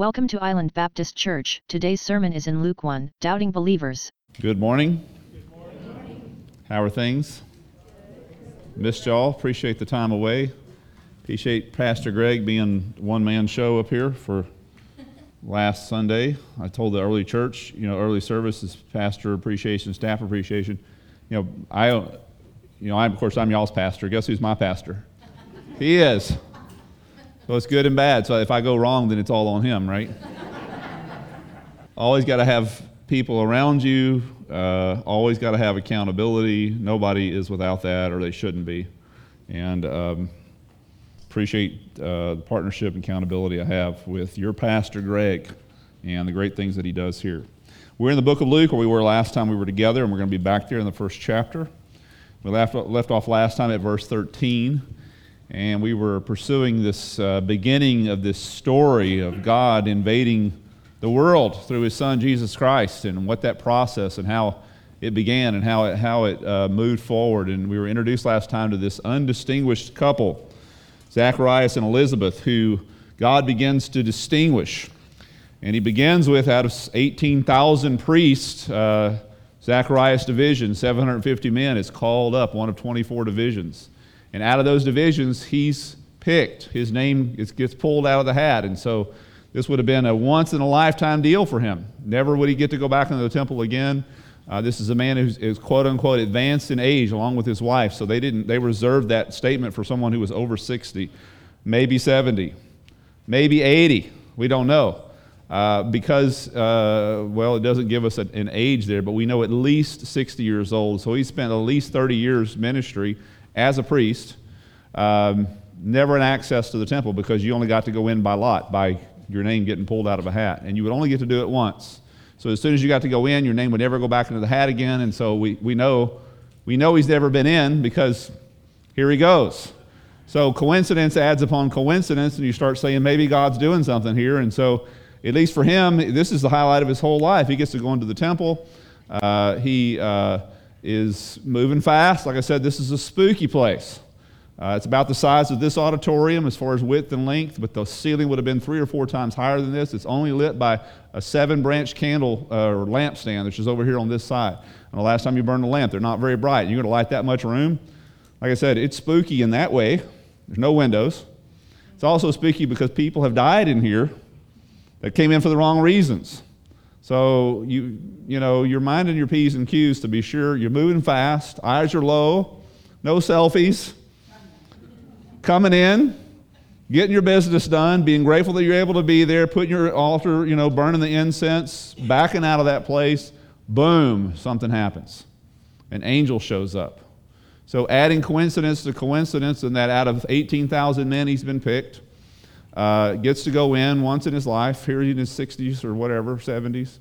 Welcome to Island Baptist Church. Today's sermon is in Luke 1, Doubting Believers. Good morning. How are things? Missed y'all. Appreciate the time away. Appreciate Pastor Greg being one man show up here for last Sunday. I told the early church, you know, early service is pastor appreciation, staff appreciation. You know, I, you know, I, of course, I'm y'all's pastor. Guess who's my pastor? He is. So it's good and bad. So if I go wrong, then it's all on him, right? always got to have people around you. Uh, always got to have accountability. Nobody is without that, or they shouldn't be. And um, appreciate uh, the partnership and accountability I have with your pastor, Greg, and the great things that he does here. We're in the book of Luke, where we were last time we were together, and we're going to be back there in the first chapter. We left, left off last time at verse 13 and we were pursuing this uh, beginning of this story of God invading the world through His Son Jesus Christ, and what that process and how it began and how it, how it uh, moved forward. And we were introduced last time to this undistinguished couple, Zacharias and Elizabeth, who God begins to distinguish. And He begins with out of 18,000 priests, uh, Zacharias' division, 750 men, is called up, one of 24 divisions. And out of those divisions, he's picked. His name gets pulled out of the hat. And so this would have been a once in a lifetime deal for him. Never would he get to go back into the temple again. Uh, this is a man who is quote unquote advanced in age along with his wife. So they didn't, they reserved that statement for someone who was over 60, maybe 70, maybe 80. We don't know. Uh, because, uh, well, it doesn't give us a, an age there, but we know at least 60 years old. So he spent at least 30 years ministry as a priest, um, never an access to the temple because you only got to go in by lot, by your name getting pulled out of a hat. And you would only get to do it once. So as soon as you got to go in, your name would never go back into the hat again. And so we, we know we know he's never been in because here he goes. So coincidence adds upon coincidence, and you start saying maybe God's doing something here. And so, at least for him, this is the highlight of his whole life. He gets to go into the temple. Uh, he uh, is moving fast. Like I said, this is a spooky place. Uh, it's about the size of this auditorium as far as width and length, but the ceiling would have been three or four times higher than this. It's only lit by a seven branch candle uh, or lamp stand, which is over here on this side. And the last time you burned a lamp, they're not very bright. You're going to light that much room? Like I said, it's spooky in that way. There's no windows. It's also spooky because people have died in here that came in for the wrong reasons. So you you know you're minding your p's and q's to be sure you're moving fast, eyes are low, no selfies, coming in, getting your business done, being grateful that you're able to be there, putting your altar, you know, burning the incense, backing out of that place. Boom, something happens. An angel shows up. So adding coincidence to coincidence, and that out of 18,000 men, he's been picked. Uh, gets to go in once in his life, here in his 60s or whatever, 70s.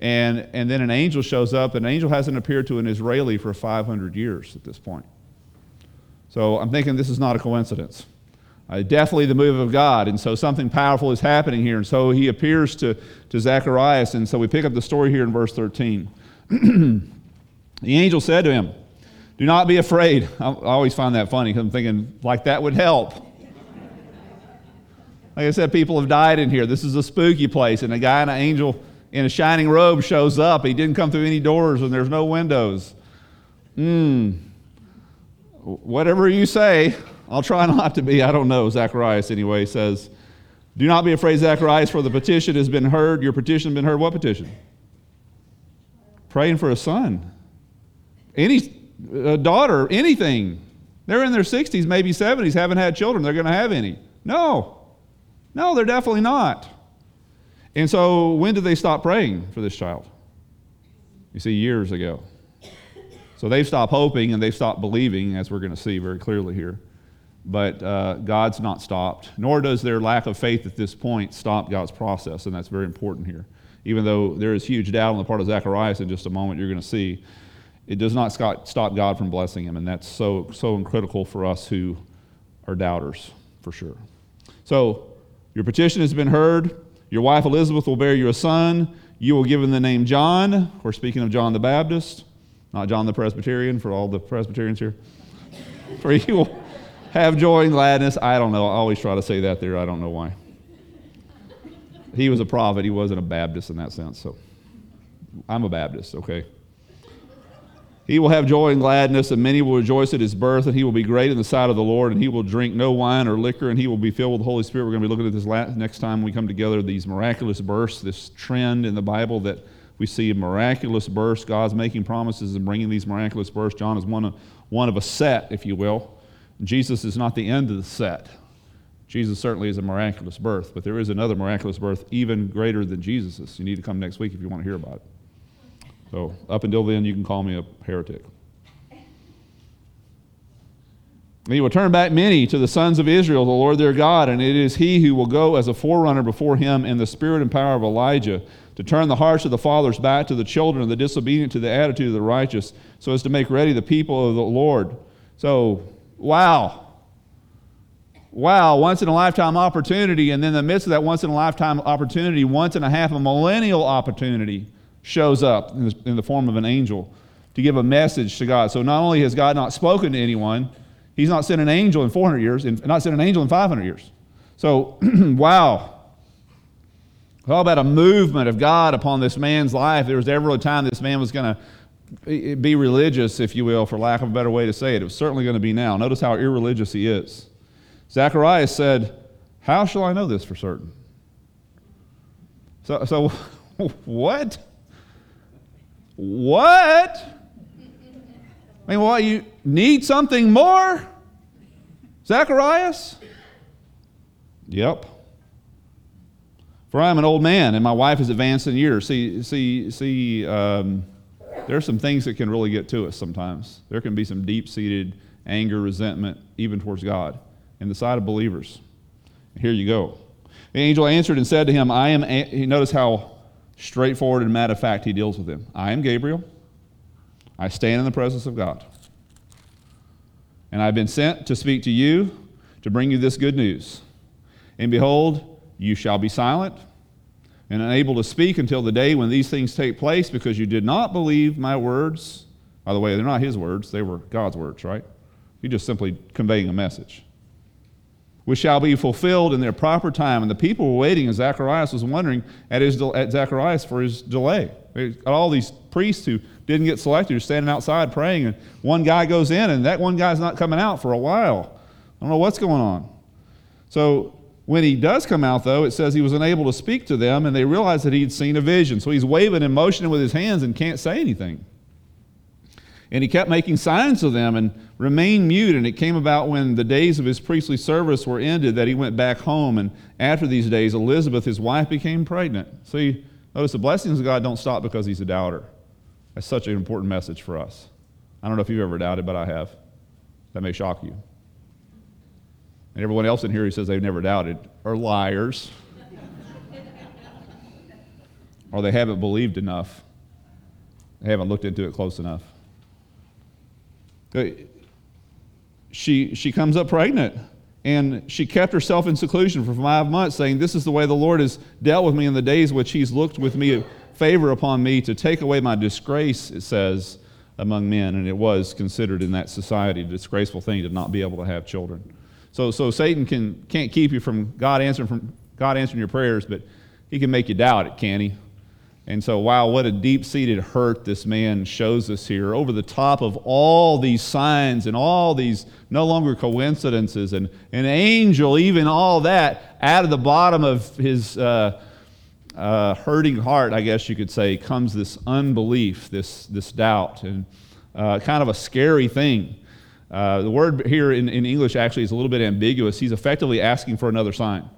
And, and then an angel shows up. An angel hasn't appeared to an Israeli for 500 years at this point. So I'm thinking this is not a coincidence. Uh, definitely the move of God. And so something powerful is happening here. And so he appears to, to Zacharias. And so we pick up the story here in verse 13. the angel said to him, Do not be afraid. I, I always find that funny because I'm thinking, like, that would help. Like I said, people have died in here. This is a spooky place, and a guy in an angel in a shining robe shows up. He didn't come through any doors, and there's no windows. Hmm. Whatever you say, I'll try not to be. I don't know. Zacharias, anyway, says, Do not be afraid, Zacharias, for the petition has been heard. Your petition has been heard. What petition? Praying for a son. Any a daughter, anything. They're in their 60s, maybe 70s, haven't had children. They're going to have any. No. No, they're definitely not. And so, when did they stop praying for this child? You see, years ago. So they've stopped hoping and they've stopped believing, as we're going to see very clearly here. But uh, God's not stopped, nor does their lack of faith at this point stop God's process, and that's very important here. Even though there is huge doubt on the part of Zacharias in just a moment, you're going to see, it does not stop God from blessing him, and that's so so critical for us who are doubters, for sure. So your petition has been heard. Your wife Elizabeth will bear you a son. You will give him the name John. We're speaking of John the Baptist, not John the Presbyterian for all the Presbyterians here. for you will have joy and gladness. I don't know. I always try to say that there. I don't know why. he was a prophet. He wasn't a Baptist in that sense. So I'm a Baptist, okay? He will have joy and gladness, and many will rejoice at his birth, and he will be great in the sight of the Lord, and he will drink no wine or liquor, and he will be filled with the Holy Spirit. We're going to be looking at this last, next time we come together, these miraculous births, this trend in the Bible that we see miraculous births. God's making promises and bringing these miraculous births. John is one of, one of a set, if you will. Jesus is not the end of the set. Jesus certainly is a miraculous birth, but there is another miraculous birth even greater than Jesus's. You need to come next week if you want to hear about it. So, up until then, you can call me a heretic. He will turn back many to the sons of Israel, the Lord their God, and it is he who will go as a forerunner before him in the spirit and power of Elijah to turn the hearts of the fathers back to the children and the disobedient to the attitude of the righteous, so as to make ready the people of the Lord. So, wow. Wow, once in a lifetime opportunity, and then in the midst of that once in a lifetime opportunity, once and a half a millennial opportunity shows up in the, in the form of an angel to give a message to God. So not only has God not spoken to anyone, He's not sent an angel in 400 years, and not sent an angel in 500 years. So, wow. How about a movement of God upon this man's life? There was ever a time this man was going to be religious, if you will, for lack of a better way to say it. It was certainly going to be now. Notice how irreligious he is. Zacharias said, How shall I know this for certain? So, so what? What? I mean, what, you need something more? Zacharias? Yep. For I am an old man, and my wife is advanced in years. See, see, see, um, there are some things that can really get to us sometimes. There can be some deep seated anger, resentment, even towards God, in the side of believers. Here you go. The angel answered and said to him, I am, a-. notice how straightforward and matter of fact he deals with him. I am Gabriel. I stand in the presence of God. And I've been sent to speak to you to bring you this good news. And behold, you shall be silent and unable to speak until the day when these things take place because you did not believe my words. By the way, they're not his words, they were God's words, right? He's just simply conveying a message which shall be fulfilled in their proper time. And the people were waiting, and Zacharias was wondering at, his, at Zacharias for his delay. All these priests who didn't get selected are standing outside praying, and one guy goes in, and that one guy's not coming out for a while. I don't know what's going on. So when he does come out, though, it says he was unable to speak to them, and they realized that he'd seen a vision. So he's waving and motioning with his hands and can't say anything. And he kept making signs to them and remained mute. And it came about when the days of his priestly service were ended that he went back home. And after these days, Elizabeth, his wife, became pregnant. See, notice the blessings of God don't stop because he's a doubter. That's such an important message for us. I don't know if you've ever doubted, but I have. That may shock you. And everyone else in here who says they've never doubted are liars. or they haven't believed enough. They haven't looked into it close enough. Uh, she, she comes up pregnant and she kept herself in seclusion for five months, saying, This is the way the Lord has dealt with me in the days which He's looked with me favor upon me to take away my disgrace, it says, among men. And it was considered in that society a disgraceful thing to not be able to have children. So, so Satan can, can't keep you from God answering from God answering your prayers, but he can make you doubt it, can he? And so, wow, what a deep seated hurt this man shows us here over the top of all these signs and all these no longer coincidences and an angel, even all that, out of the bottom of his uh, uh, hurting heart, I guess you could say, comes this unbelief, this, this doubt, and uh, kind of a scary thing. Uh, the word here in, in English actually is a little bit ambiguous. He's effectively asking for another sign.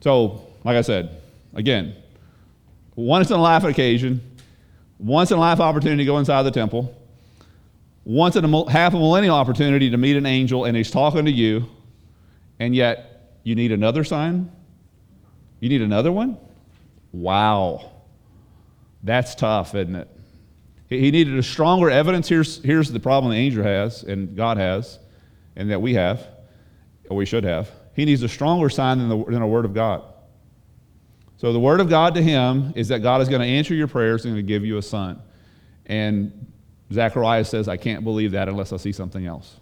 So, like I said, again, once in a life occasion, once in a life opportunity to go inside the temple, once in a half a millennial opportunity to meet an angel, and he's talking to you, and yet you need another sign? You need another one? Wow. That's tough, isn't it? He needed a stronger evidence. Here's, here's the problem the angel has, and God has, and that we have, or we should have. He needs a stronger sign than the, than the Word of God. So the word of God to him is that God is going to answer your prayers and going to give you a son. And Zacharias says, I can't believe that unless I see something else.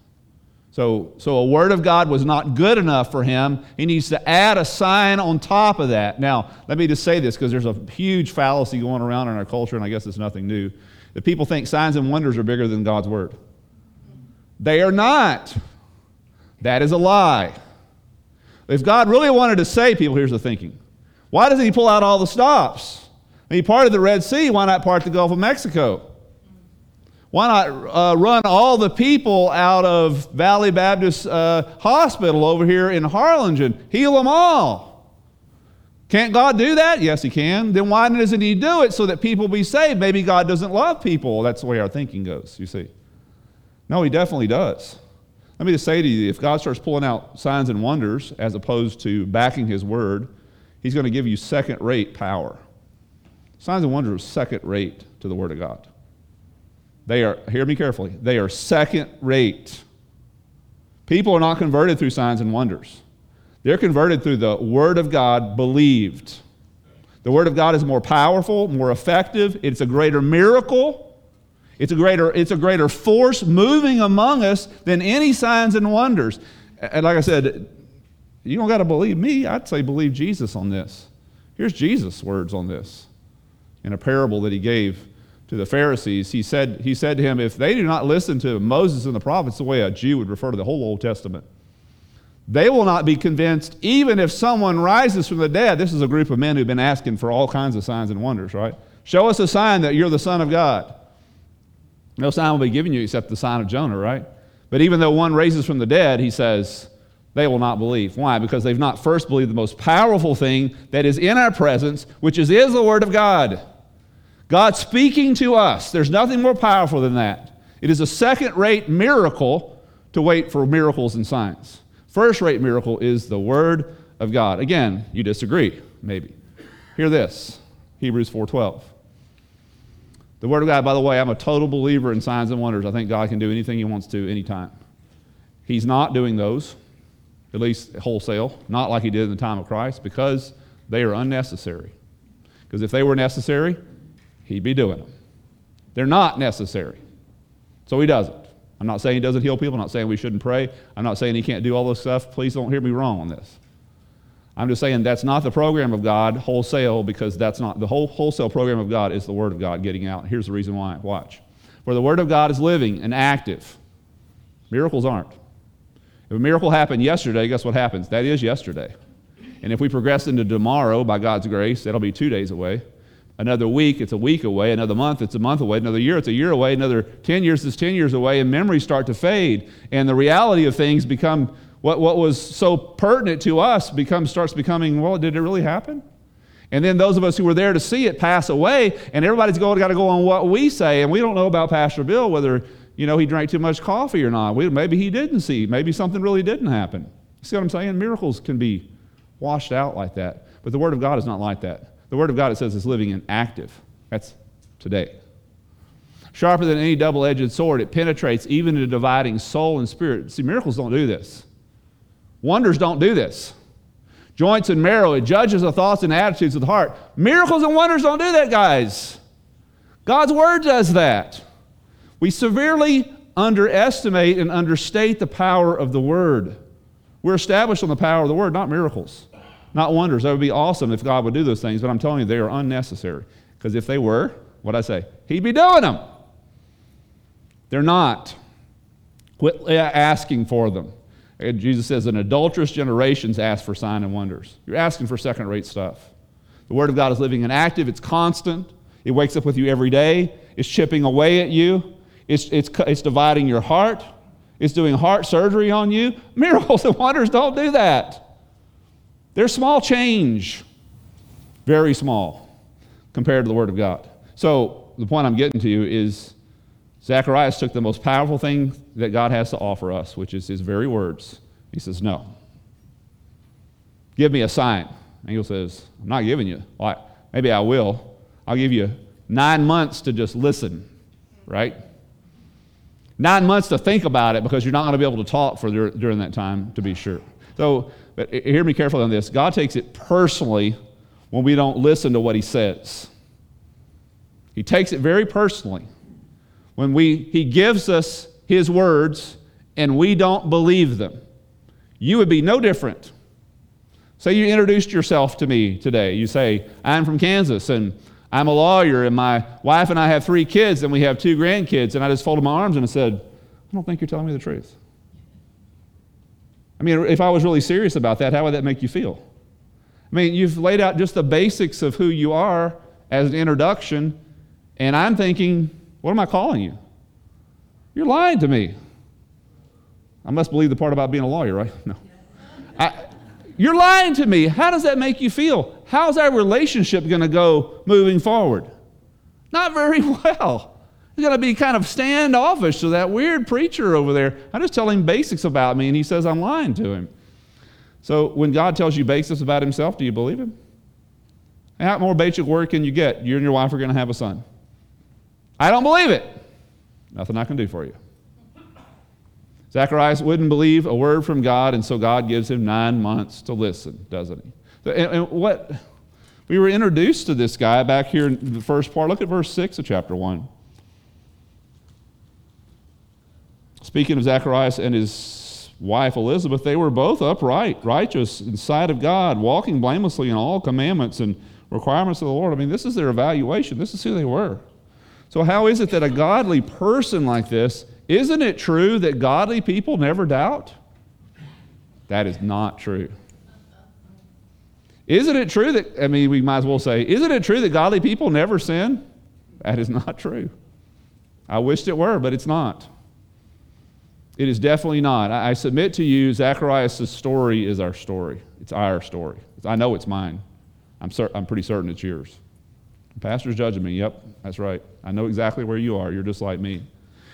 So, so a word of God was not good enough for him. He needs to add a sign on top of that. Now, let me just say this because there's a huge fallacy going around in our culture, and I guess it's nothing new. That people think signs and wonders are bigger than God's word. They are not. That is a lie. If God really wanted to save people, here's the thinking why doesn't He pull out all the stops? I mean, He parted the Red Sea, why not part the Gulf of Mexico? Why not uh, run all the people out of Valley Baptist uh, Hospital over here in Harlingen? Heal them all. Can't God do that? Yes, He can. Then why doesn't He do it so that people be saved? Maybe God doesn't love people. That's the way our thinking goes, you see. No, He definitely does. Let me just say to you if God starts pulling out signs and wonders as opposed to backing His word, He's going to give you second rate power. Signs and wonders are second rate to the Word of God. They are, hear me carefully, they are second rate. People are not converted through signs and wonders. They're converted through the Word of God believed. The Word of God is more powerful, more effective, it's a greater miracle. It's a greater, it's a greater force moving among us than any signs and wonders. And like I said, you don't got to believe me. I'd say believe Jesus on this. Here's Jesus' words on this. In a parable that he gave to the Pharisees, he said, he said to him, If they do not listen to Moses and the prophets the way a Jew would refer to the whole Old Testament, they will not be convinced, even if someone rises from the dead. This is a group of men who've been asking for all kinds of signs and wonders, right? Show us a sign that you're the Son of God. No sign will be given you except the sign of Jonah, right? But even though one raises from the dead, he says, they will not believe. Why? Because they've not first believed the most powerful thing that is in our presence, which is, is the Word of God. God speaking to us. There's nothing more powerful than that. It is a second rate miracle to wait for miracles and signs. First rate miracle is the Word of God. Again, you disagree, maybe. Hear this Hebrews 4.12. The Word of God, by the way, I'm a total believer in signs and wonders. I think God can do anything He wants to anytime. He's not doing those, at least wholesale, not like He did in the time of Christ, because they are unnecessary. Because if they were necessary, he'd be doing them. They're not necessary. So he doesn't. I'm not saying he doesn't heal people. I'm not saying we shouldn't pray. I'm not saying he can't do all this stuff. Please don't hear me wrong on this. I'm just saying that's not the program of God wholesale because that's not the whole wholesale program of God is the Word of God getting out. Here's the reason why. Watch. For the Word of God is living and active. Miracles aren't. If a miracle happened yesterday, guess what happens? That is yesterday. And if we progress into tomorrow by God's grace, that'll be two days away. Another week, it's a week away. Another month, it's a month away. Another year, it's a year away. Another 10 years, it's 10 years away. And memories start to fade. And the reality of things become what, what was so pertinent to us becomes, starts becoming, well, did it really happen? And then those of us who were there to see it pass away, and everybody's got to go on what we say. And we don't know about Pastor Bill whether you know he drank too much coffee or not. Maybe he didn't see. Maybe something really didn't happen. See what I'm saying? Miracles can be washed out like that. But the Word of God is not like that. The Word of God, it says, is living and active. That's today. Sharper than any double edged sword, it penetrates even to dividing soul and spirit. See, miracles don't do this, wonders don't do this. Joints and marrow, it judges the thoughts and attitudes of the heart. Miracles and wonders don't do that, guys. God's Word does that. We severely underestimate and understate the power of the Word. We're established on the power of the Word, not miracles not wonders. That would be awesome if God would do those things, but I'm telling you, they are unnecessary. Because if they were, what'd I say? He'd be doing them. They're not. Quit asking for them. And Jesus says, an adulterous generations ask for sign and wonders. You're asking for second rate stuff. The Word of God is living and active, it's constant. It wakes up with you every day, it's chipping away at you, it's, it's, it's dividing your heart, it's doing heart surgery on you. Miracles and wonders don't do that. They're small change, very small compared to the Word of God. So, the point I'm getting to you is Zacharias took the most powerful thing that God has to offer us, which is his very words. He says, No. Give me a sign. Angel says, I'm not giving you. Well, maybe I will. I'll give you nine months to just listen, right? Nine months to think about it because you're not going to be able to talk for during that time, to be sure. So but uh, hear me carefully on this. God takes it personally when we don't listen to what He says. He takes it very personally when we, He gives us His words and we don't believe them, you would be no different. Say you introduced yourself to me today. You say, I'm from Kansas and I'm a lawyer, and my wife and I have three kids, and we have two grandkids. And I just folded my arms and I said, I don't think you're telling me the truth. I mean, if I was really serious about that, how would that make you feel? I mean, you've laid out just the basics of who you are as an introduction, and I'm thinking, what am I calling you? You're lying to me. I must believe the part about being a lawyer, right? No. I, you're lying to me. How does that make you feel? How's our relationship going to go moving forward? Not very well. He's going to be kind of standoffish to that weird preacher over there. I just tell him basics about me, and he says I'm lying to him. So when God tells you basics about himself, do you believe him? How more basic word can you get? You and your wife are going to have a son. I don't believe it. Nothing I can do for you. Zacharias wouldn't believe a word from God, and so God gives him nine months to listen, doesn't he? And, and what we were introduced to this guy back here in the first part. Look at verse 6 of chapter 1. Speaking of Zacharias and his wife Elizabeth, they were both upright, righteous in sight of God, walking blamelessly in all commandments and requirements of the Lord. I mean, this is their evaluation. This is who they were. So, how is it that a godly person like this, isn't it true that godly people never doubt? That is not true. Isn't it true that, I mean, we might as well say, isn't it true that godly people never sin? That is not true. I wished it were, but it's not. It is definitely not. I, submit to you, Zacharias' story is our story. It's our story. I know it's mine. I'm, cer- I'm pretty certain it's yours. The pastor's judging me. Yep, that's right. I know exactly where you are. You're just like me.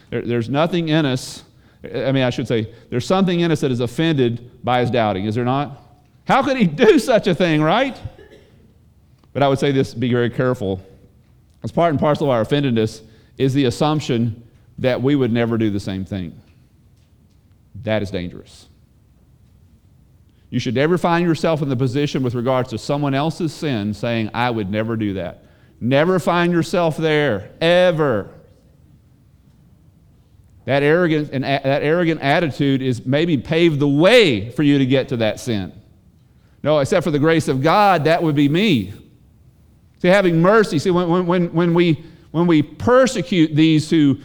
There, there's nothing in us, I mean, I should say, there's something in us that is offended by his doubting, is there not? How could he do such a thing, right? But I would say this be very careful. As part and parcel of our offendedness is the assumption that we would never do the same thing. That is dangerous. You should never find yourself in the position with regards to someone else's sin saying, I would never do that. Never find yourself there, ever. That arrogant, and that arrogant attitude is maybe paved the way for you to get to that sin. No, except for the grace of God, that would be me. See, having mercy. See, when, when, when, we, when we persecute these who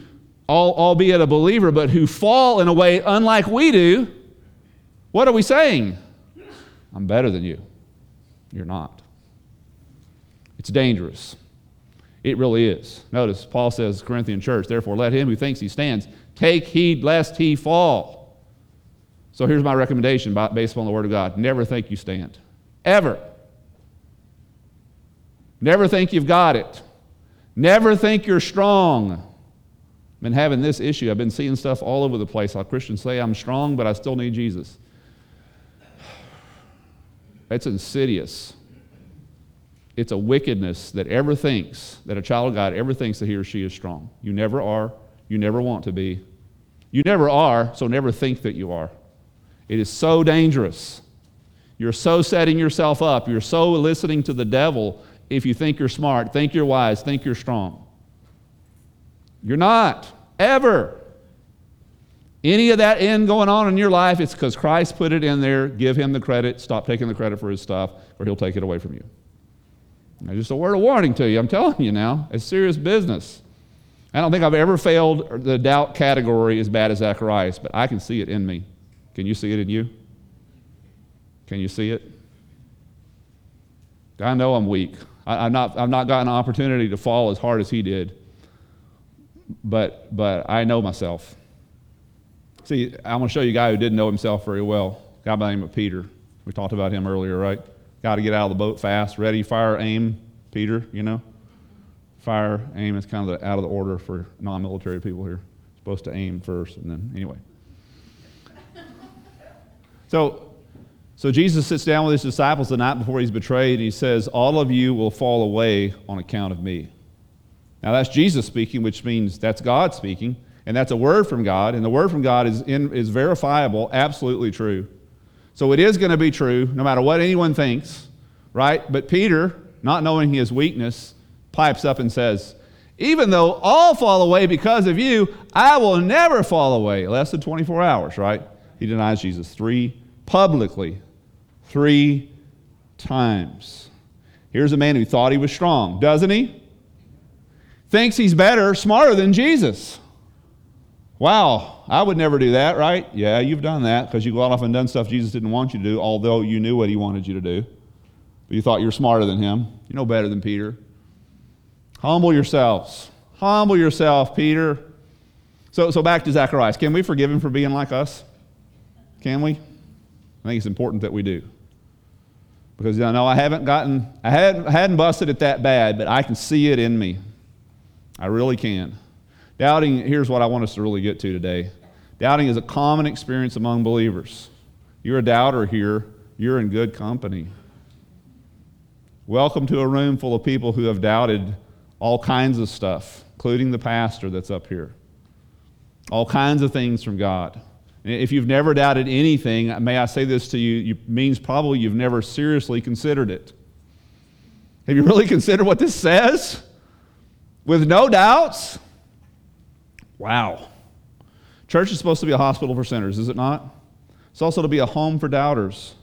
all, albeit a believer, but who fall in a way unlike we do, what are we saying? I'm better than you. You're not. It's dangerous. It really is. Notice, Paul says, Corinthian church, therefore let him who thinks he stands take heed lest he fall. So here's my recommendation based upon the Word of God never think you stand. Ever. Never think you've got it. Never think you're strong I've been having this issue. I've been seeing stuff all over the place. How Christians say, I'm strong, but I still need Jesus. It's insidious. It's a wickedness that ever thinks, that a child of God ever thinks that he or she is strong. You never are. You never want to be. You never are, so never think that you are. It is so dangerous. You're so setting yourself up. You're so listening to the devil if you think you're smart, think you're wise, think you're strong. You're not, ever. Any of that end going on in your life, it's because Christ put it in there. Give him the credit. Stop taking the credit for his stuff, or he'll take it away from you. Now, just a word of warning to you. I'm telling you now, it's serious business. I don't think I've ever failed the doubt category as bad as Zacharias, but I can see it in me. Can you see it in you? Can you see it? I know I'm weak. I, have not, I've not gotten an opportunity to fall as hard as he did but, but I know myself. See, I want to show you a guy who didn't know himself very well. A guy by the name of Peter. We talked about him earlier, right? Got to get out of the boat fast. Ready, fire, aim. Peter, you know? Fire, aim is kind of the, out of the order for non military people here. Supposed to aim first, and then, anyway. So, so Jesus sits down with his disciples the night before he's betrayed, and he says, All of you will fall away on account of me. Now, that's Jesus speaking, which means that's God speaking, and that's a word from God, and the word from God is, in, is verifiable, absolutely true. So it is going to be true, no matter what anyone thinks, right? But Peter, not knowing his weakness, pipes up and says, Even though all fall away because of you, I will never fall away. Less than 24 hours, right? He denies Jesus three publicly, three times. Here's a man who thought he was strong, doesn't he? Thinks he's better, smarter than Jesus. Wow, I would never do that, right? Yeah, you've done that because you got off and done stuff Jesus didn't want you to do, although you knew what he wanted you to do. But you thought you were smarter than him. You know better than Peter. Humble yourselves. Humble yourself, Peter. So, so back to Zacharias. Can we forgive him for being like us? Can we? I think it's important that we do. Because you know, I haven't gotten, I hadn't, I hadn't busted it that bad, but I can see it in me. I really can. Doubting, here's what I want us to really get to today. Doubting is a common experience among believers. You're a doubter here, you're in good company. Welcome to a room full of people who have doubted all kinds of stuff, including the pastor that's up here. All kinds of things from God. If you've never doubted anything, may I say this to you, it means probably you've never seriously considered it. Have you really considered what this says? With no doubts? Wow. Church is supposed to be a hospital for sinners, is it not? It's also to be a home for doubters.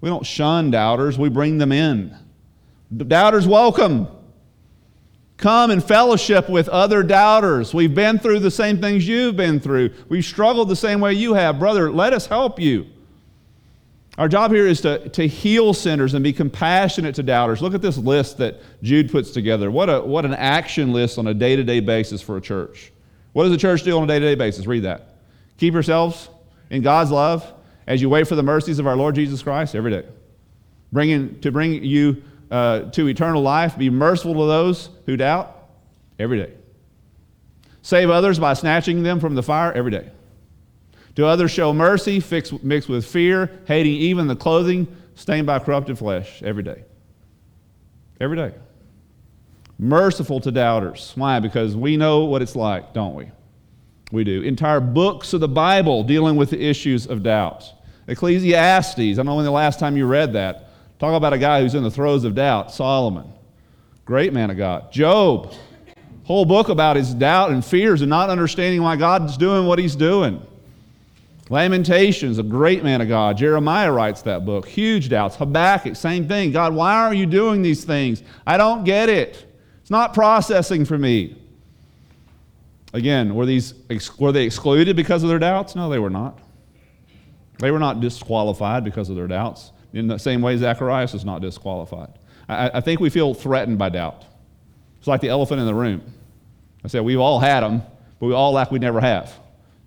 We don't shun doubters, we bring them in. Doubters welcome. Come and fellowship with other doubters. We've been through the same things you've been through. We've struggled the same way you have. Brother, let us help you. Our job here is to, to heal sinners and be compassionate to doubters. Look at this list that Jude puts together. What, a, what an action list on a day to day basis for a church. What does the church do on a day to day basis? Read that. Keep yourselves in God's love as you wait for the mercies of our Lord Jesus Christ every day. Bringing, to bring you uh, to eternal life, be merciful to those who doubt every day. Save others by snatching them from the fire every day. To others show mercy fix, mixed with fear, hating even the clothing stained by corrupted flesh every day. Every day merciful to doubters. Why? Because we know what it's like, don't we? We do. Entire books of the Bible dealing with the issues of doubt. Ecclesiastes, I don't know when the last time you read that. Talk about a guy who's in the throes of doubt. Solomon, great man of God. Job, whole book about his doubt and fears and not understanding why God's doing what he's doing. Lamentations, a great man of God. Jeremiah writes that book. Huge doubts. Habakkuk, same thing. God, why are you doing these things? I don't get it It's not processing for me. Again, were, these, were they excluded because of their doubts? No, they were not. They were not disqualified because of their doubts. In the same way, Zacharias is not disqualified. I, I think we feel threatened by doubt. It's like the elephant in the room. I said, we've all had them, but we all act we never have.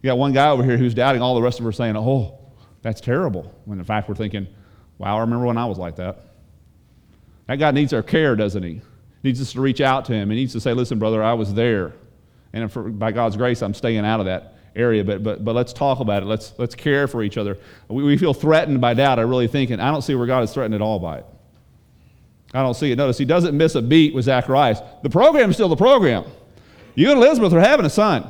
You got one guy over here who's doubting, all the rest of us are saying, oh, that's terrible. When in fact, we're thinking, wow, I remember when I was like that. That guy needs our care, doesn't he? needs us to reach out to him. He needs to say, listen, brother, I was there. And by God's grace, I'm staying out of that area. But, but, but let's talk about it. Let's, let's care for each other. We, we feel threatened by doubt, I really think, and I don't see where God is threatened at all by it. I don't see it. Notice he doesn't miss a beat with Zacharias. The program is still the program. You and Elizabeth are having a son.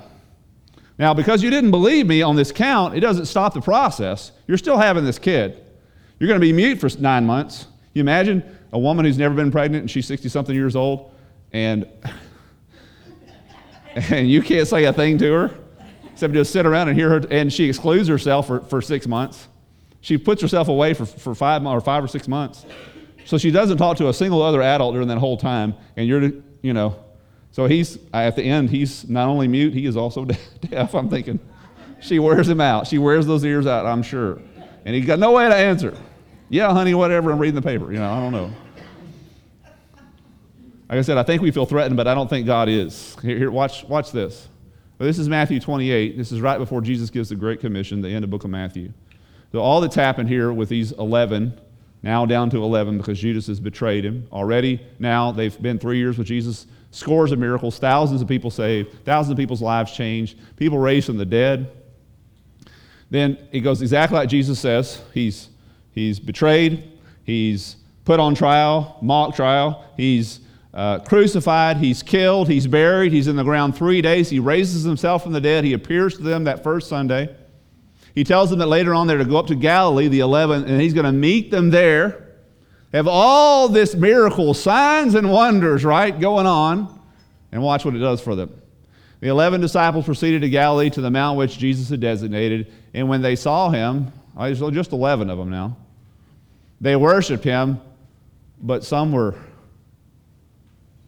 Now, because you didn't believe me on this count, it doesn't stop the process. You're still having this kid. You're going to be mute for nine months. You imagine a woman who's never been pregnant and she's 60 something years old and and you can't say a thing to her except just sit around and hear her and she excludes herself for, for six months. She puts herself away for, for five or five or six months. So she doesn't talk to a single other adult during that whole time and you're you know so he's at the end he's not only mute he is also deaf i'm thinking. She wears him out. She wears those ears out i'm sure. And he's got no way to answer. Yeah honey whatever i'm reading the paper you know i don't know. Like I said, I think we feel threatened, but I don't think God is. Here, here watch, watch this. This is Matthew 28. This is right before Jesus gives the Great Commission, the end of the book of Matthew. So all that's happened here with these 11, now down to 11 because Judas has betrayed him. Already now they've been three years with Jesus, scores of miracles, thousands of people saved, thousands of people's lives changed, people raised from the dead. Then it goes exactly like Jesus says. He's, he's betrayed, he's put on trial, mock trial, he's uh, crucified, he's killed, he's buried, he's in the ground three days, he raises himself from the dead, he appears to them that first Sunday. He tells them that later on they're to go up to Galilee, the 11, and he's going to meet them there. Have all this miracle, signs and wonders, right, going on. And watch what it does for them. The eleven disciples proceeded to Galilee to the mount which Jesus had designated. And when they saw him, just 11 of them now, they worshiped him, but some were,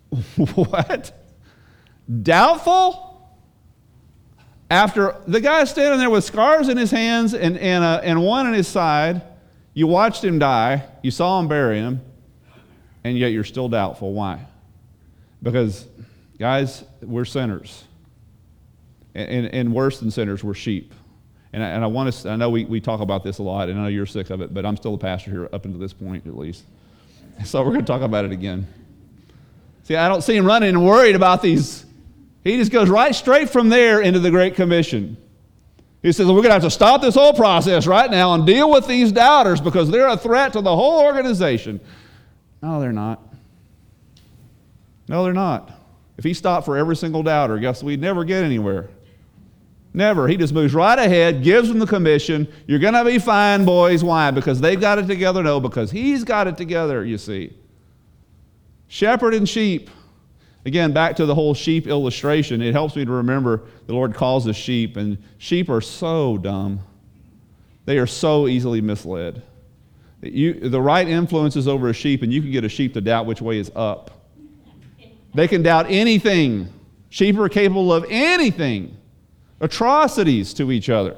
what? Doubtful? After the guy standing there with scars in his hands and, and, uh, and one in his side, you watched him die, you saw him bury him, and yet you're still doubtful. Why? Because, guys, we're sinners. And, and, and worse than sinners, we're sheep. And I, and I want to, I know we, we talk about this a lot, and I know you're sick of it, but I'm still a pastor here up until this point, at least. So we're going to talk about it again. See, I don't see him running and worried about these he just goes right straight from there into the Great Commission. He says, We're going to have to stop this whole process right now and deal with these doubters because they're a threat to the whole organization. No, they're not. No, they're not. If he stopped for every single doubter, guess we'd never get anywhere. Never. He just moves right ahead, gives them the commission. You're going to be fine, boys. Why? Because they've got it together? No, because he's got it together, you see. Shepherd and sheep. Again, back to the whole sheep illustration, it helps me to remember the Lord calls us sheep, and sheep are so dumb. They are so easily misled. You, the right influences over a sheep, and you can get a sheep to doubt which way is up. They can doubt anything. Sheep are capable of anything, atrocities to each other.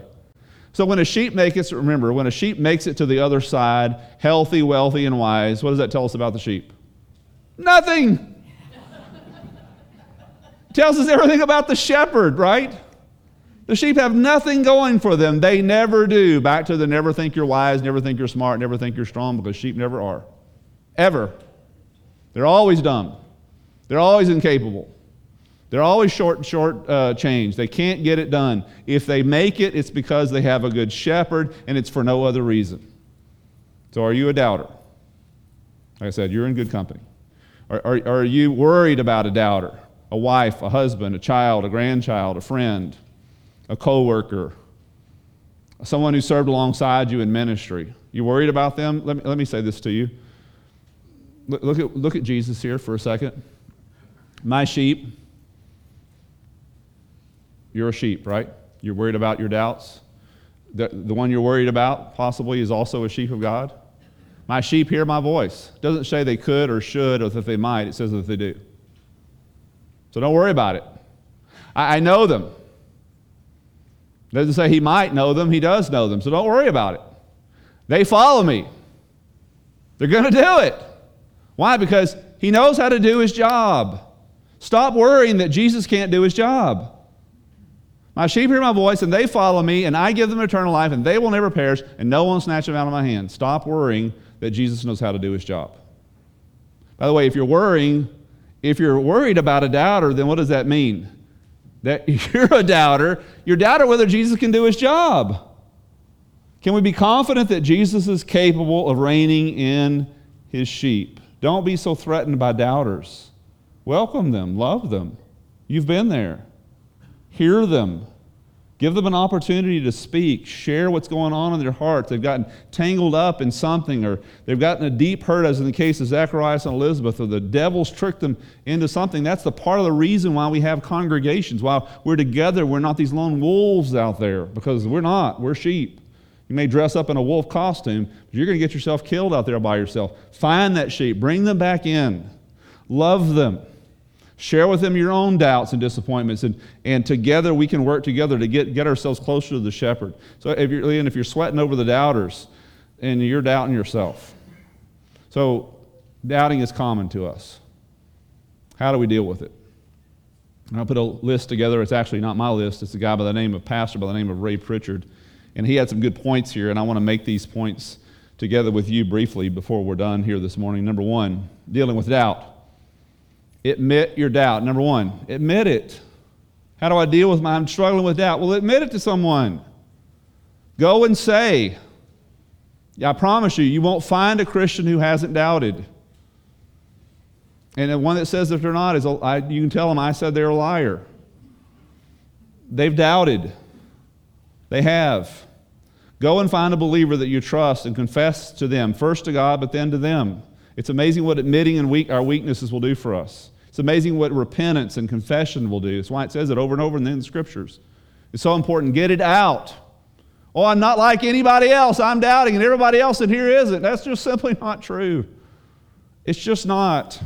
So when a sheep makes it, remember, when a sheep makes it to the other side, healthy, wealthy, and wise, what does that tell us about the sheep? Nothing tells us everything about the shepherd, right? The sheep have nothing going for them. They never do. Back to the never think you're wise, never think you're smart, never think you're strong, because sheep never are. Ever. They're always dumb. They're always incapable. They're always short, short uh, change. They can't get it done. If they make it, it's because they have a good shepherd, and it's for no other reason. So, are you a doubter? Like I said, you're in good company. Are, are, are you worried about a doubter? a wife, a husband, a child, a grandchild, a friend, a coworker, someone who served alongside you in ministry. You worried about them? Let me, let me say this to you. Look at, look at Jesus here for a second. My sheep, you're a sheep, right? You're worried about your doubts. The, the one you're worried about possibly is also a sheep of God. My sheep hear my voice. It doesn't say they could or should or that they might, it says that they do. So don't worry about it. I, I know them. It doesn't say he might know them, he does know them. So don't worry about it. They follow me. They're going to do it. Why? Because he knows how to do his job. Stop worrying that Jesus can't do his job. My sheep hear my voice, and they follow me, and I give them eternal life, and they will never perish, and no one will snatch them out of my hand. Stop worrying that Jesus knows how to do his job. By the way, if you're worrying if you're worried about a doubter, then what does that mean? That you're a doubter. You're a doubter whether Jesus can do his job. Can we be confident that Jesus is capable of reining in his sheep? Don't be so threatened by doubters. Welcome them, love them. You've been there. Hear them. Give them an opportunity to speak, share what's going on in their hearts. They've gotten tangled up in something, or they've gotten a deep hurt, as in the case of Zacharias and Elizabeth, or the devil's tricked them into something. That's the part of the reason why we have congregations. While we're together, we're not these lone wolves out there, because we're not. We're sheep. You may dress up in a wolf costume, but you're going to get yourself killed out there by yourself. Find that sheep, bring them back in, love them. Share with them your own doubts and disappointments, and, and together we can work together to get, get ourselves closer to the shepherd. So, if you're, and if you're sweating over the doubters, and you're doubting yourself. So, doubting is common to us. How do we deal with it? I put a list together. It's actually not my list. It's a guy by the name of pastor by the name of Ray Pritchard, and he had some good points here, and I want to make these points together with you briefly before we're done here this morning. Number one, dealing with doubt. Admit your doubt. Number one, admit it. How do I deal with my, I'm struggling with doubt? Well, admit it to someone. Go and say, I promise you, you won't find a Christian who hasn't doubted. And the one that says that they're not is, I, you can tell them I said they're a liar. They've doubted. They have. Go and find a believer that you trust and confess to them, first to God, but then to them. It's amazing what admitting and weak, our weaknesses will do for us. It's amazing what repentance and confession will do. That's why it says it over and over in the scriptures. It's so important. Get it out. Oh, I'm not like anybody else. I'm doubting, and everybody else in here isn't. That's just simply not true. It's just not.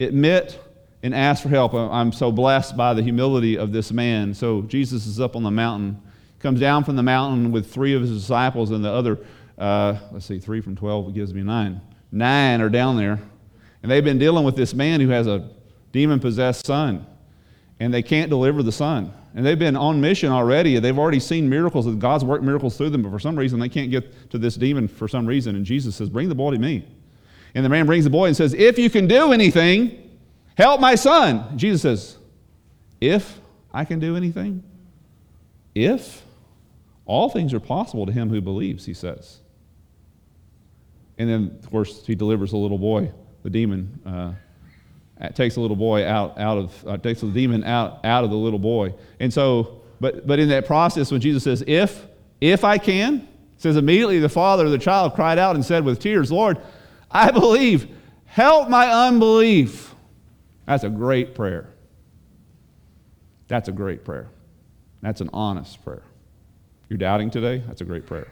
Admit and ask for help. I'm so blessed by the humility of this man. So Jesus is up on the mountain, comes down from the mountain with three of his disciples, and the other, uh, let's see, three from 12 gives me nine. Nine are down there. And they've been dealing with this man who has a demon possessed son, and they can't deliver the son. And they've been on mission already. They've already seen miracles, God's worked miracles through them, but for some reason they can't get to this demon for some reason. And Jesus says, Bring the boy to me. And the man brings the boy and says, If you can do anything, help my son. Jesus says, If I can do anything? If? All things are possible to him who believes, he says. And then, of course, he delivers the little boy the demon uh, takes a little boy out, out of uh, takes the demon out, out of the little boy. And so, but but in that process, when Jesus says, "If if I can," says immediately the father of the child cried out and said with tears, "Lord, I believe. Help my unbelief." That's a great prayer. That's a great prayer. That's an honest prayer. You're doubting today? That's a great prayer.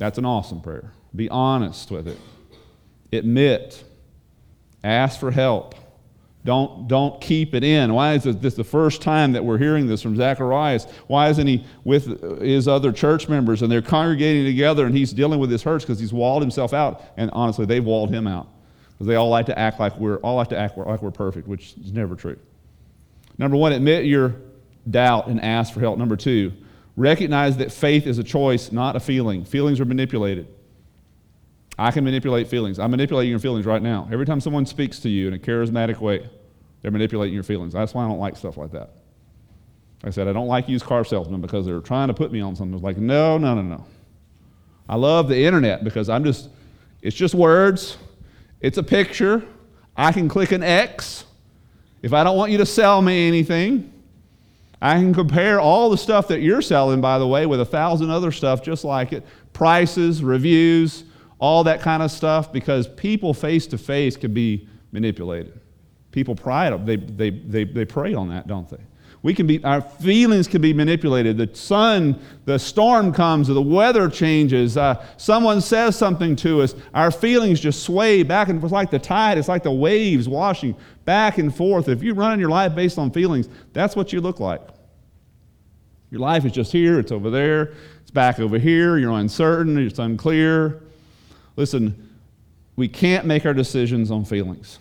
That's an awesome prayer. Be honest with it. Admit. Ask for help. Don't, don't keep it in. Why is this the first time that we're hearing this from Zacharias? Why isn't he with his other church members and they're congregating together and he's dealing with his hurts because he's walled himself out? And honestly, they've walled him out because they all like to act like we're all like to act like we're perfect, which is never true. Number one, admit your doubt and ask for help. Number two, recognize that faith is a choice, not a feeling. Feelings are manipulated. I can manipulate feelings. I'm manipulating your feelings right now. Every time someone speaks to you in a charismatic way, they're manipulating your feelings. That's why I don't like stuff like that. Like I said, I don't like used car salesmen because they're trying to put me on something. It's like, no, no, no, no. I love the internet because I'm just, it's just words, it's a picture. I can click an X. If I don't want you to sell me anything, I can compare all the stuff that you're selling, by the way, with a thousand other stuff just like it prices, reviews, all that kind of stuff because people face to face can be manipulated. People pride, they, they, they, they prey on that, don't they? We can be, our feelings can be manipulated. The sun, the storm comes, the weather changes. Uh, someone says something to us. Our feelings just sway back and forth like the tide. It's like the waves washing back and forth. If you run your life based on feelings, that's what you look like. Your life is just here, it's over there, it's back over here. You're uncertain, it's unclear. Listen, we can't make our decisions on feelings.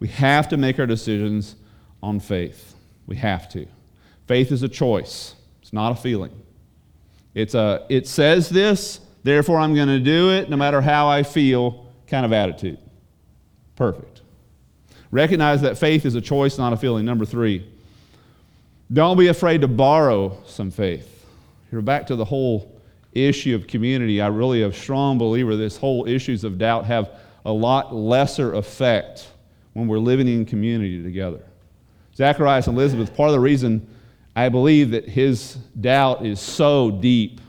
We have to make our decisions on faith. We have to. Faith is a choice, it's not a feeling. It's a, it says this, therefore I'm going to do it no matter how I feel kind of attitude. Perfect. Recognize that faith is a choice, not a feeling. Number three, don't be afraid to borrow some faith. You're back to the whole issue of community, I really am a strong believer this whole issues of doubt have a lot lesser effect when we're living in community together. Zacharias and Elizabeth, part of the reason I believe that his doubt is so deep,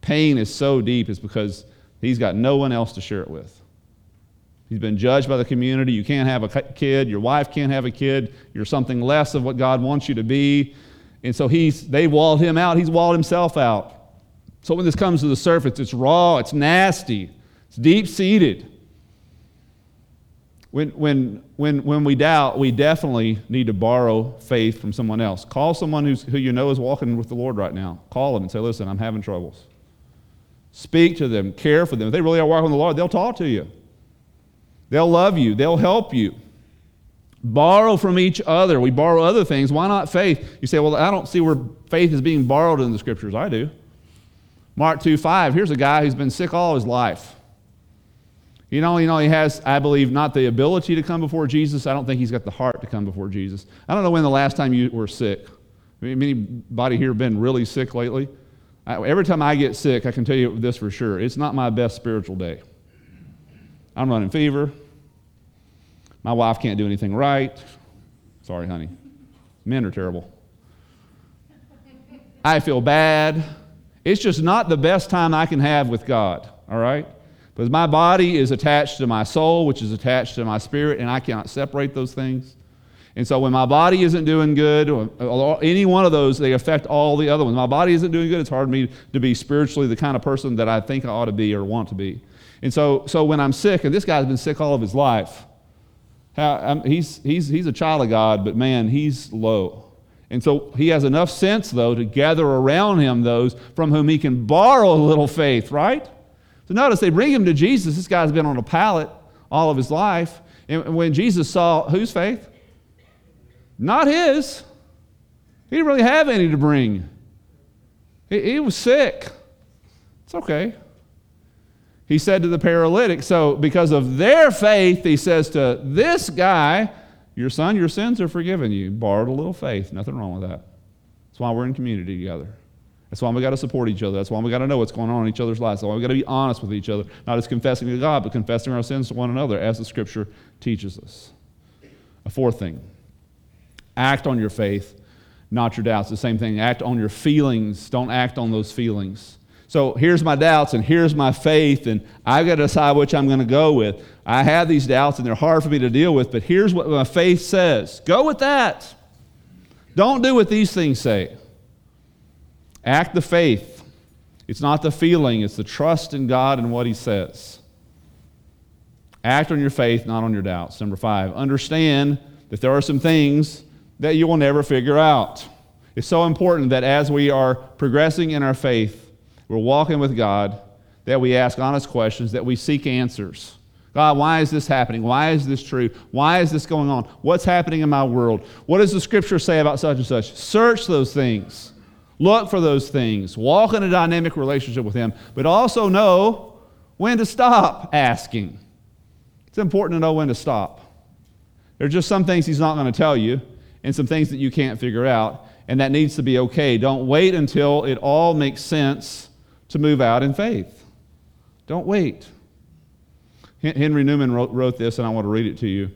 pain is so deep, is because he's got no one else to share it with. He's been judged by the community. You can't have a kid. Your wife can't have a kid. You're something less of what God wants you to be. And so he's, they walled him out. He's walled himself out. So when this comes to the surface, it's raw, it's nasty, it's deep seated. When, when, when, when we doubt, we definitely need to borrow faith from someone else. Call someone who's, who you know is walking with the Lord right now. Call them and say, Listen, I'm having troubles. Speak to them, care for them. If they really are walking with the Lord, they'll talk to you, they'll love you, they'll help you. Borrow from each other. We borrow other things. Why not faith? You say, Well, I don't see where faith is being borrowed in the scriptures. I do. Mark 2 5, here's a guy who's been sick all his life. You know, you know, he has, I believe, not the ability to come before Jesus. I don't think he's got the heart to come before Jesus. I don't know when the last time you were sick. Anybody here been really sick lately? I, every time I get sick, I can tell you this for sure. It's not my best spiritual day. I'm running fever. My wife can't do anything right. Sorry, honey. Men are terrible. I feel bad. It's just not the best time I can have with God, all right? Because my body is attached to my soul, which is attached to my spirit, and I cannot separate those things. And so when my body isn't doing good, or any one of those, they affect all the other ones. My body isn't doing good, it's hard for me to be spiritually the kind of person that I think I ought to be or want to be. And so, so when I'm sick, and this guy's been sick all of his life, how, um, he's, he's, he's a child of God, but man, he's low. And so he has enough sense, though, to gather around him those from whom he can borrow a little faith, right? So notice they bring him to Jesus. This guy's been on a pallet all of his life. And when Jesus saw whose faith? Not his. He didn't really have any to bring. He, he was sick. It's okay. He said to the paralytic, so because of their faith, he says to this guy, Your son, your sins are forgiven you. Borrowed a little faith. Nothing wrong with that. That's why we're in community together. That's why we got to support each other. That's why we got to know what's going on in each other's lives. That's why we got to be honest with each other, not just confessing to God, but confessing our sins to one another, as the Scripture teaches us. A fourth thing act on your faith, not your doubts. The same thing. Act on your feelings. Don't act on those feelings. So here's my doubts and here's my faith, and I've got to decide which I'm going to go with. I have these doubts and they're hard for me to deal with, but here's what my faith says go with that. Don't do what these things say. Act the faith. It's not the feeling, it's the trust in God and what He says. Act on your faith, not on your doubts. Number five, understand that there are some things that you will never figure out. It's so important that as we are progressing in our faith, we're walking with God, that we ask honest questions, that we seek answers. God, why is this happening? Why is this true? Why is this going on? What's happening in my world? What does the scripture say about such and such? Search those things. Look for those things. Walk in a dynamic relationship with Him, but also know when to stop asking. It's important to know when to stop. There's just some things He's not going to tell you, and some things that you can't figure out, and that needs to be okay. Don't wait until it all makes sense to move out in faith. Don't wait. Henry Newman wrote, wrote this, and I want to read it to you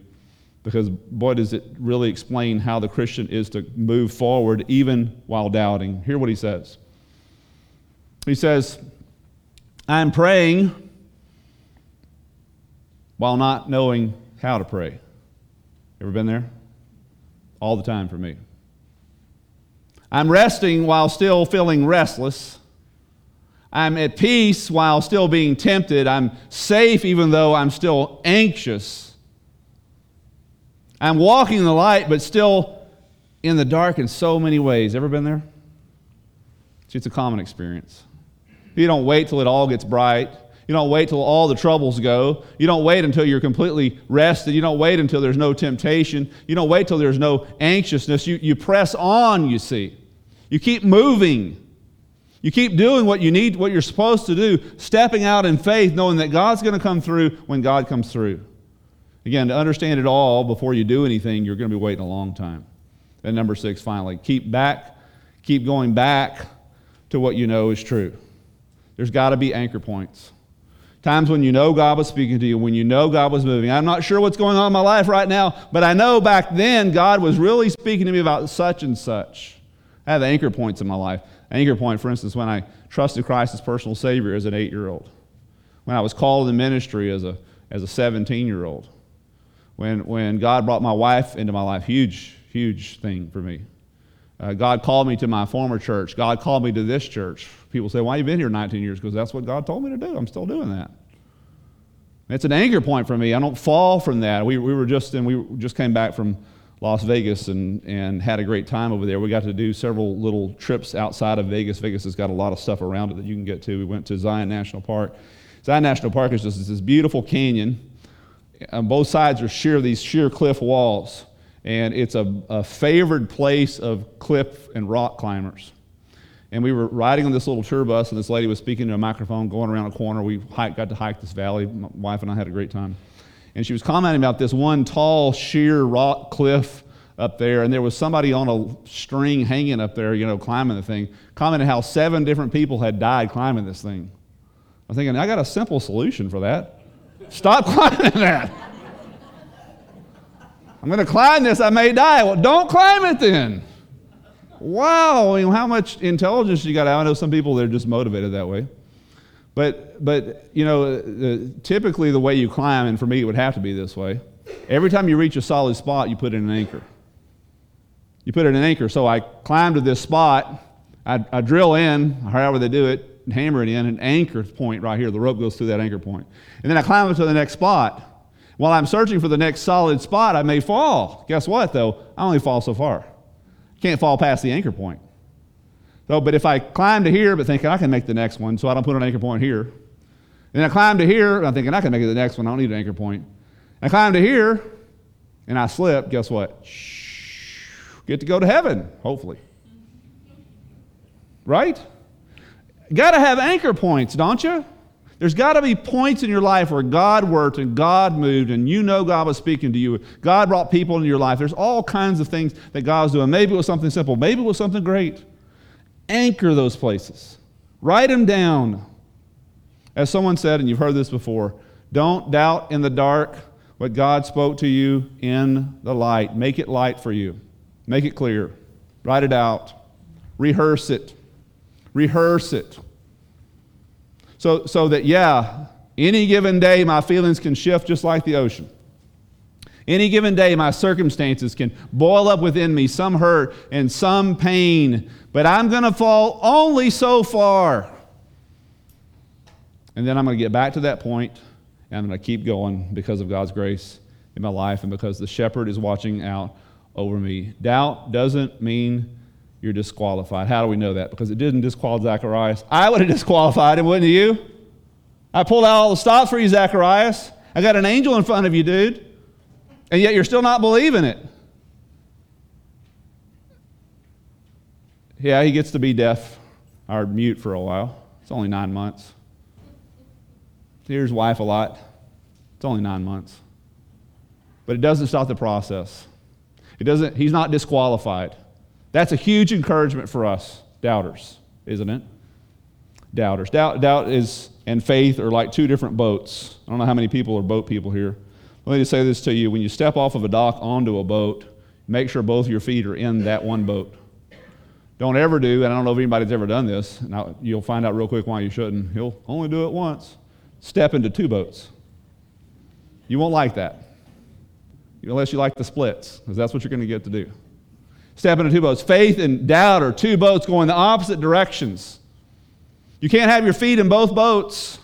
because boy, does it really explain how the Christian is to move forward even while doubting. Hear what he says. He says, I'm praying while not knowing how to pray. Ever been there? All the time for me. I'm resting while still feeling restless. I'm at peace while still being tempted. I'm safe even though I'm still anxious. I'm walking in the light, but still in the dark in so many ways. Ever been there? See, it's a common experience. You don't wait till it all gets bright. You don't wait till all the troubles go. You don't wait until you're completely rested. You don't wait until there's no temptation. You don't wait till there's no anxiousness. You, you press on, you see. You keep moving. You keep doing what you need, what you're supposed to do, stepping out in faith, knowing that God's going to come through when God comes through. Again, to understand it all before you do anything, you're going to be waiting a long time. And number six, finally, keep back, keep going back to what you know is true. There's got to be anchor points. Times when you know God was speaking to you, when you know God was moving. I'm not sure what's going on in my life right now, but I know back then God was really speaking to me about such and such. I have anchor points in my life. Anchor point, for instance, when I trusted Christ as personal Savior as an eight year old, when I was called to ministry as a, as a 17 year old when, when God brought my wife into my life, huge, huge thing for me. Uh, God called me to my former church. God called me to this church. People say, Why have you been here 19 years? Because that's what God told me to do. I'm still doing that. It's an anchor point for me. I don't fall from that. We, we were just and we just came back from Las Vegas and, and had a great time over there. We got to do several little trips outside of Vegas. Vegas has got a lot of stuff around it that you can get to. We went to Zion National Park. Zion National Park is just this beautiful canyon on both sides are sheer, these sheer cliff walls. And it's a, a favored place of cliff and rock climbers. And we were riding on this little tour bus, and this lady was speaking to a microphone going around a corner. We hiked, got to hike this valley. My wife and I had a great time. And she was commenting about this one tall, sheer rock cliff up there, and there was somebody on a string hanging up there, you know, climbing the thing, commenting how seven different people had died climbing this thing. I'm thinking, I got a simple solution for that. Stop climbing that. I'm going to climb this, I may die. Well, don't climb it then. Wow, I mean, how much intelligence you got? I know some people, they're just motivated that way. But But, you know, the, typically the way you climb, and for me it would have to be this way, every time you reach a solid spot, you put in an anchor. You put in an anchor. So I climb to this spot, I, I drill in, however they do it, and hammer it in, an anchor point right here. The rope goes through that anchor point. And then I climb up to the next spot. While I'm searching for the next solid spot, I may fall. Guess what, though? I only fall so far. Can't fall past the anchor point. So, but if I climb to here, but thinking I can make the next one, so I don't put an anchor point here. And then I climb to here, and I'm thinking I can make it the next one, I don't need an anchor point. I climb to here, and I slip, guess what? Get to go to heaven, hopefully. Right? Got to have anchor points, don't you? There's got to be points in your life where God worked and God moved and you know God was speaking to you. God brought people into your life. There's all kinds of things that God was doing. Maybe it was something simple, maybe it was something great. Anchor those places, write them down. As someone said, and you've heard this before, don't doubt in the dark what God spoke to you in the light. Make it light for you, make it clear, write it out, rehearse it. Rehearse it. So, so that, yeah, any given day my feelings can shift just like the ocean. Any given day my circumstances can boil up within me some hurt and some pain, but I'm going to fall only so far. And then I'm going to get back to that point and I'm going to keep going because of God's grace in my life and because the shepherd is watching out over me. Doubt doesn't mean you're disqualified. How do we know that? Because it didn't disqualify Zacharias. I would have disqualified him, wouldn't you? I pulled out all the stops for you, Zacharias. I got an angel in front of you, dude. And yet you're still not believing it. Yeah, he gets to be deaf or mute for a while. It's only nine months. Here's wife a lot. It's only nine months. But it doesn't stop the process. It doesn't, he's not disqualified. That's a huge encouragement for us, doubters, isn't it? Doubters. Doubt, doubt is and faith are like two different boats. I don't know how many people are boat people here. Let me just say this to you. When you step off of a dock onto a boat, make sure both your feet are in that one boat. Don't ever do, and I don't know if anybody's ever done this, and you'll find out real quick why you shouldn't. You'll only do it once. Step into two boats. You won't like that, unless you like the splits, because that's what you're going to get to do step into two boats. Faith and doubt are two boats going the opposite directions. You can't have your feet in both boats.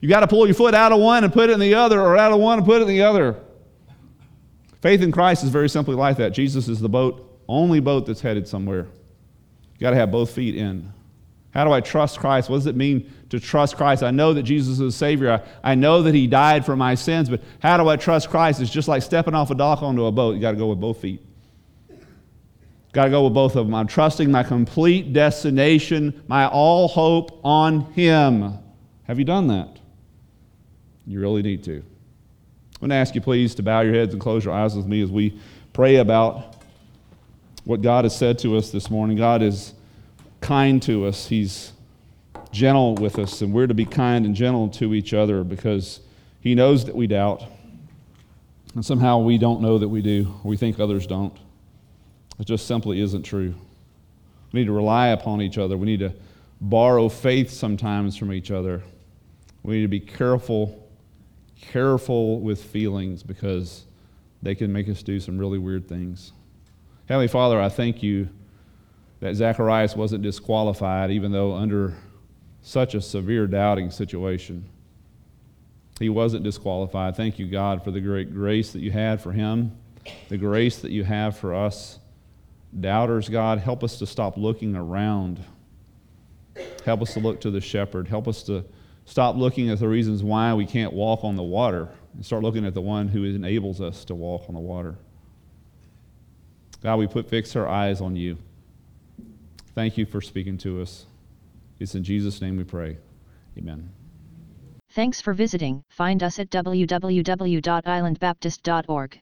You got to pull your foot out of one and put it in the other, or out of one and put it in the other. Faith in Christ is very simply like that. Jesus is the boat, only boat that's headed somewhere. You got to have both feet in. How do I trust Christ? What does it mean to trust Christ? I know that Jesus is Savior. I, I know that He died for my sins, but how do I trust Christ? It's just like stepping off a dock onto a boat. You got to go with both feet. Got to go with both of them. I'm trusting my complete destination, my all hope on Him. Have you done that? You really need to. I'm going to ask you, please, to bow your heads and close your eyes with me as we pray about what God has said to us this morning. God is kind to us, He's gentle with us, and we're to be kind and gentle to each other because He knows that we doubt. And somehow we don't know that we do, we think others don't. It just simply isn't true. We need to rely upon each other. We need to borrow faith sometimes from each other. We need to be careful, careful with feelings because they can make us do some really weird things. Heavenly Father, I thank you that Zacharias wasn't disqualified, even though under such a severe doubting situation, he wasn't disqualified. Thank you, God, for the great grace that you had for him, the grace that you have for us Doubters, God, help us to stop looking around. Help us to look to the shepherd. Help us to stop looking at the reasons why we can't walk on the water and start looking at the one who enables us to walk on the water. God, we put fix our eyes on you. Thank you for speaking to us. It's in Jesus' name we pray. Amen. Thanks for visiting. Find us at www.islandbaptist.org.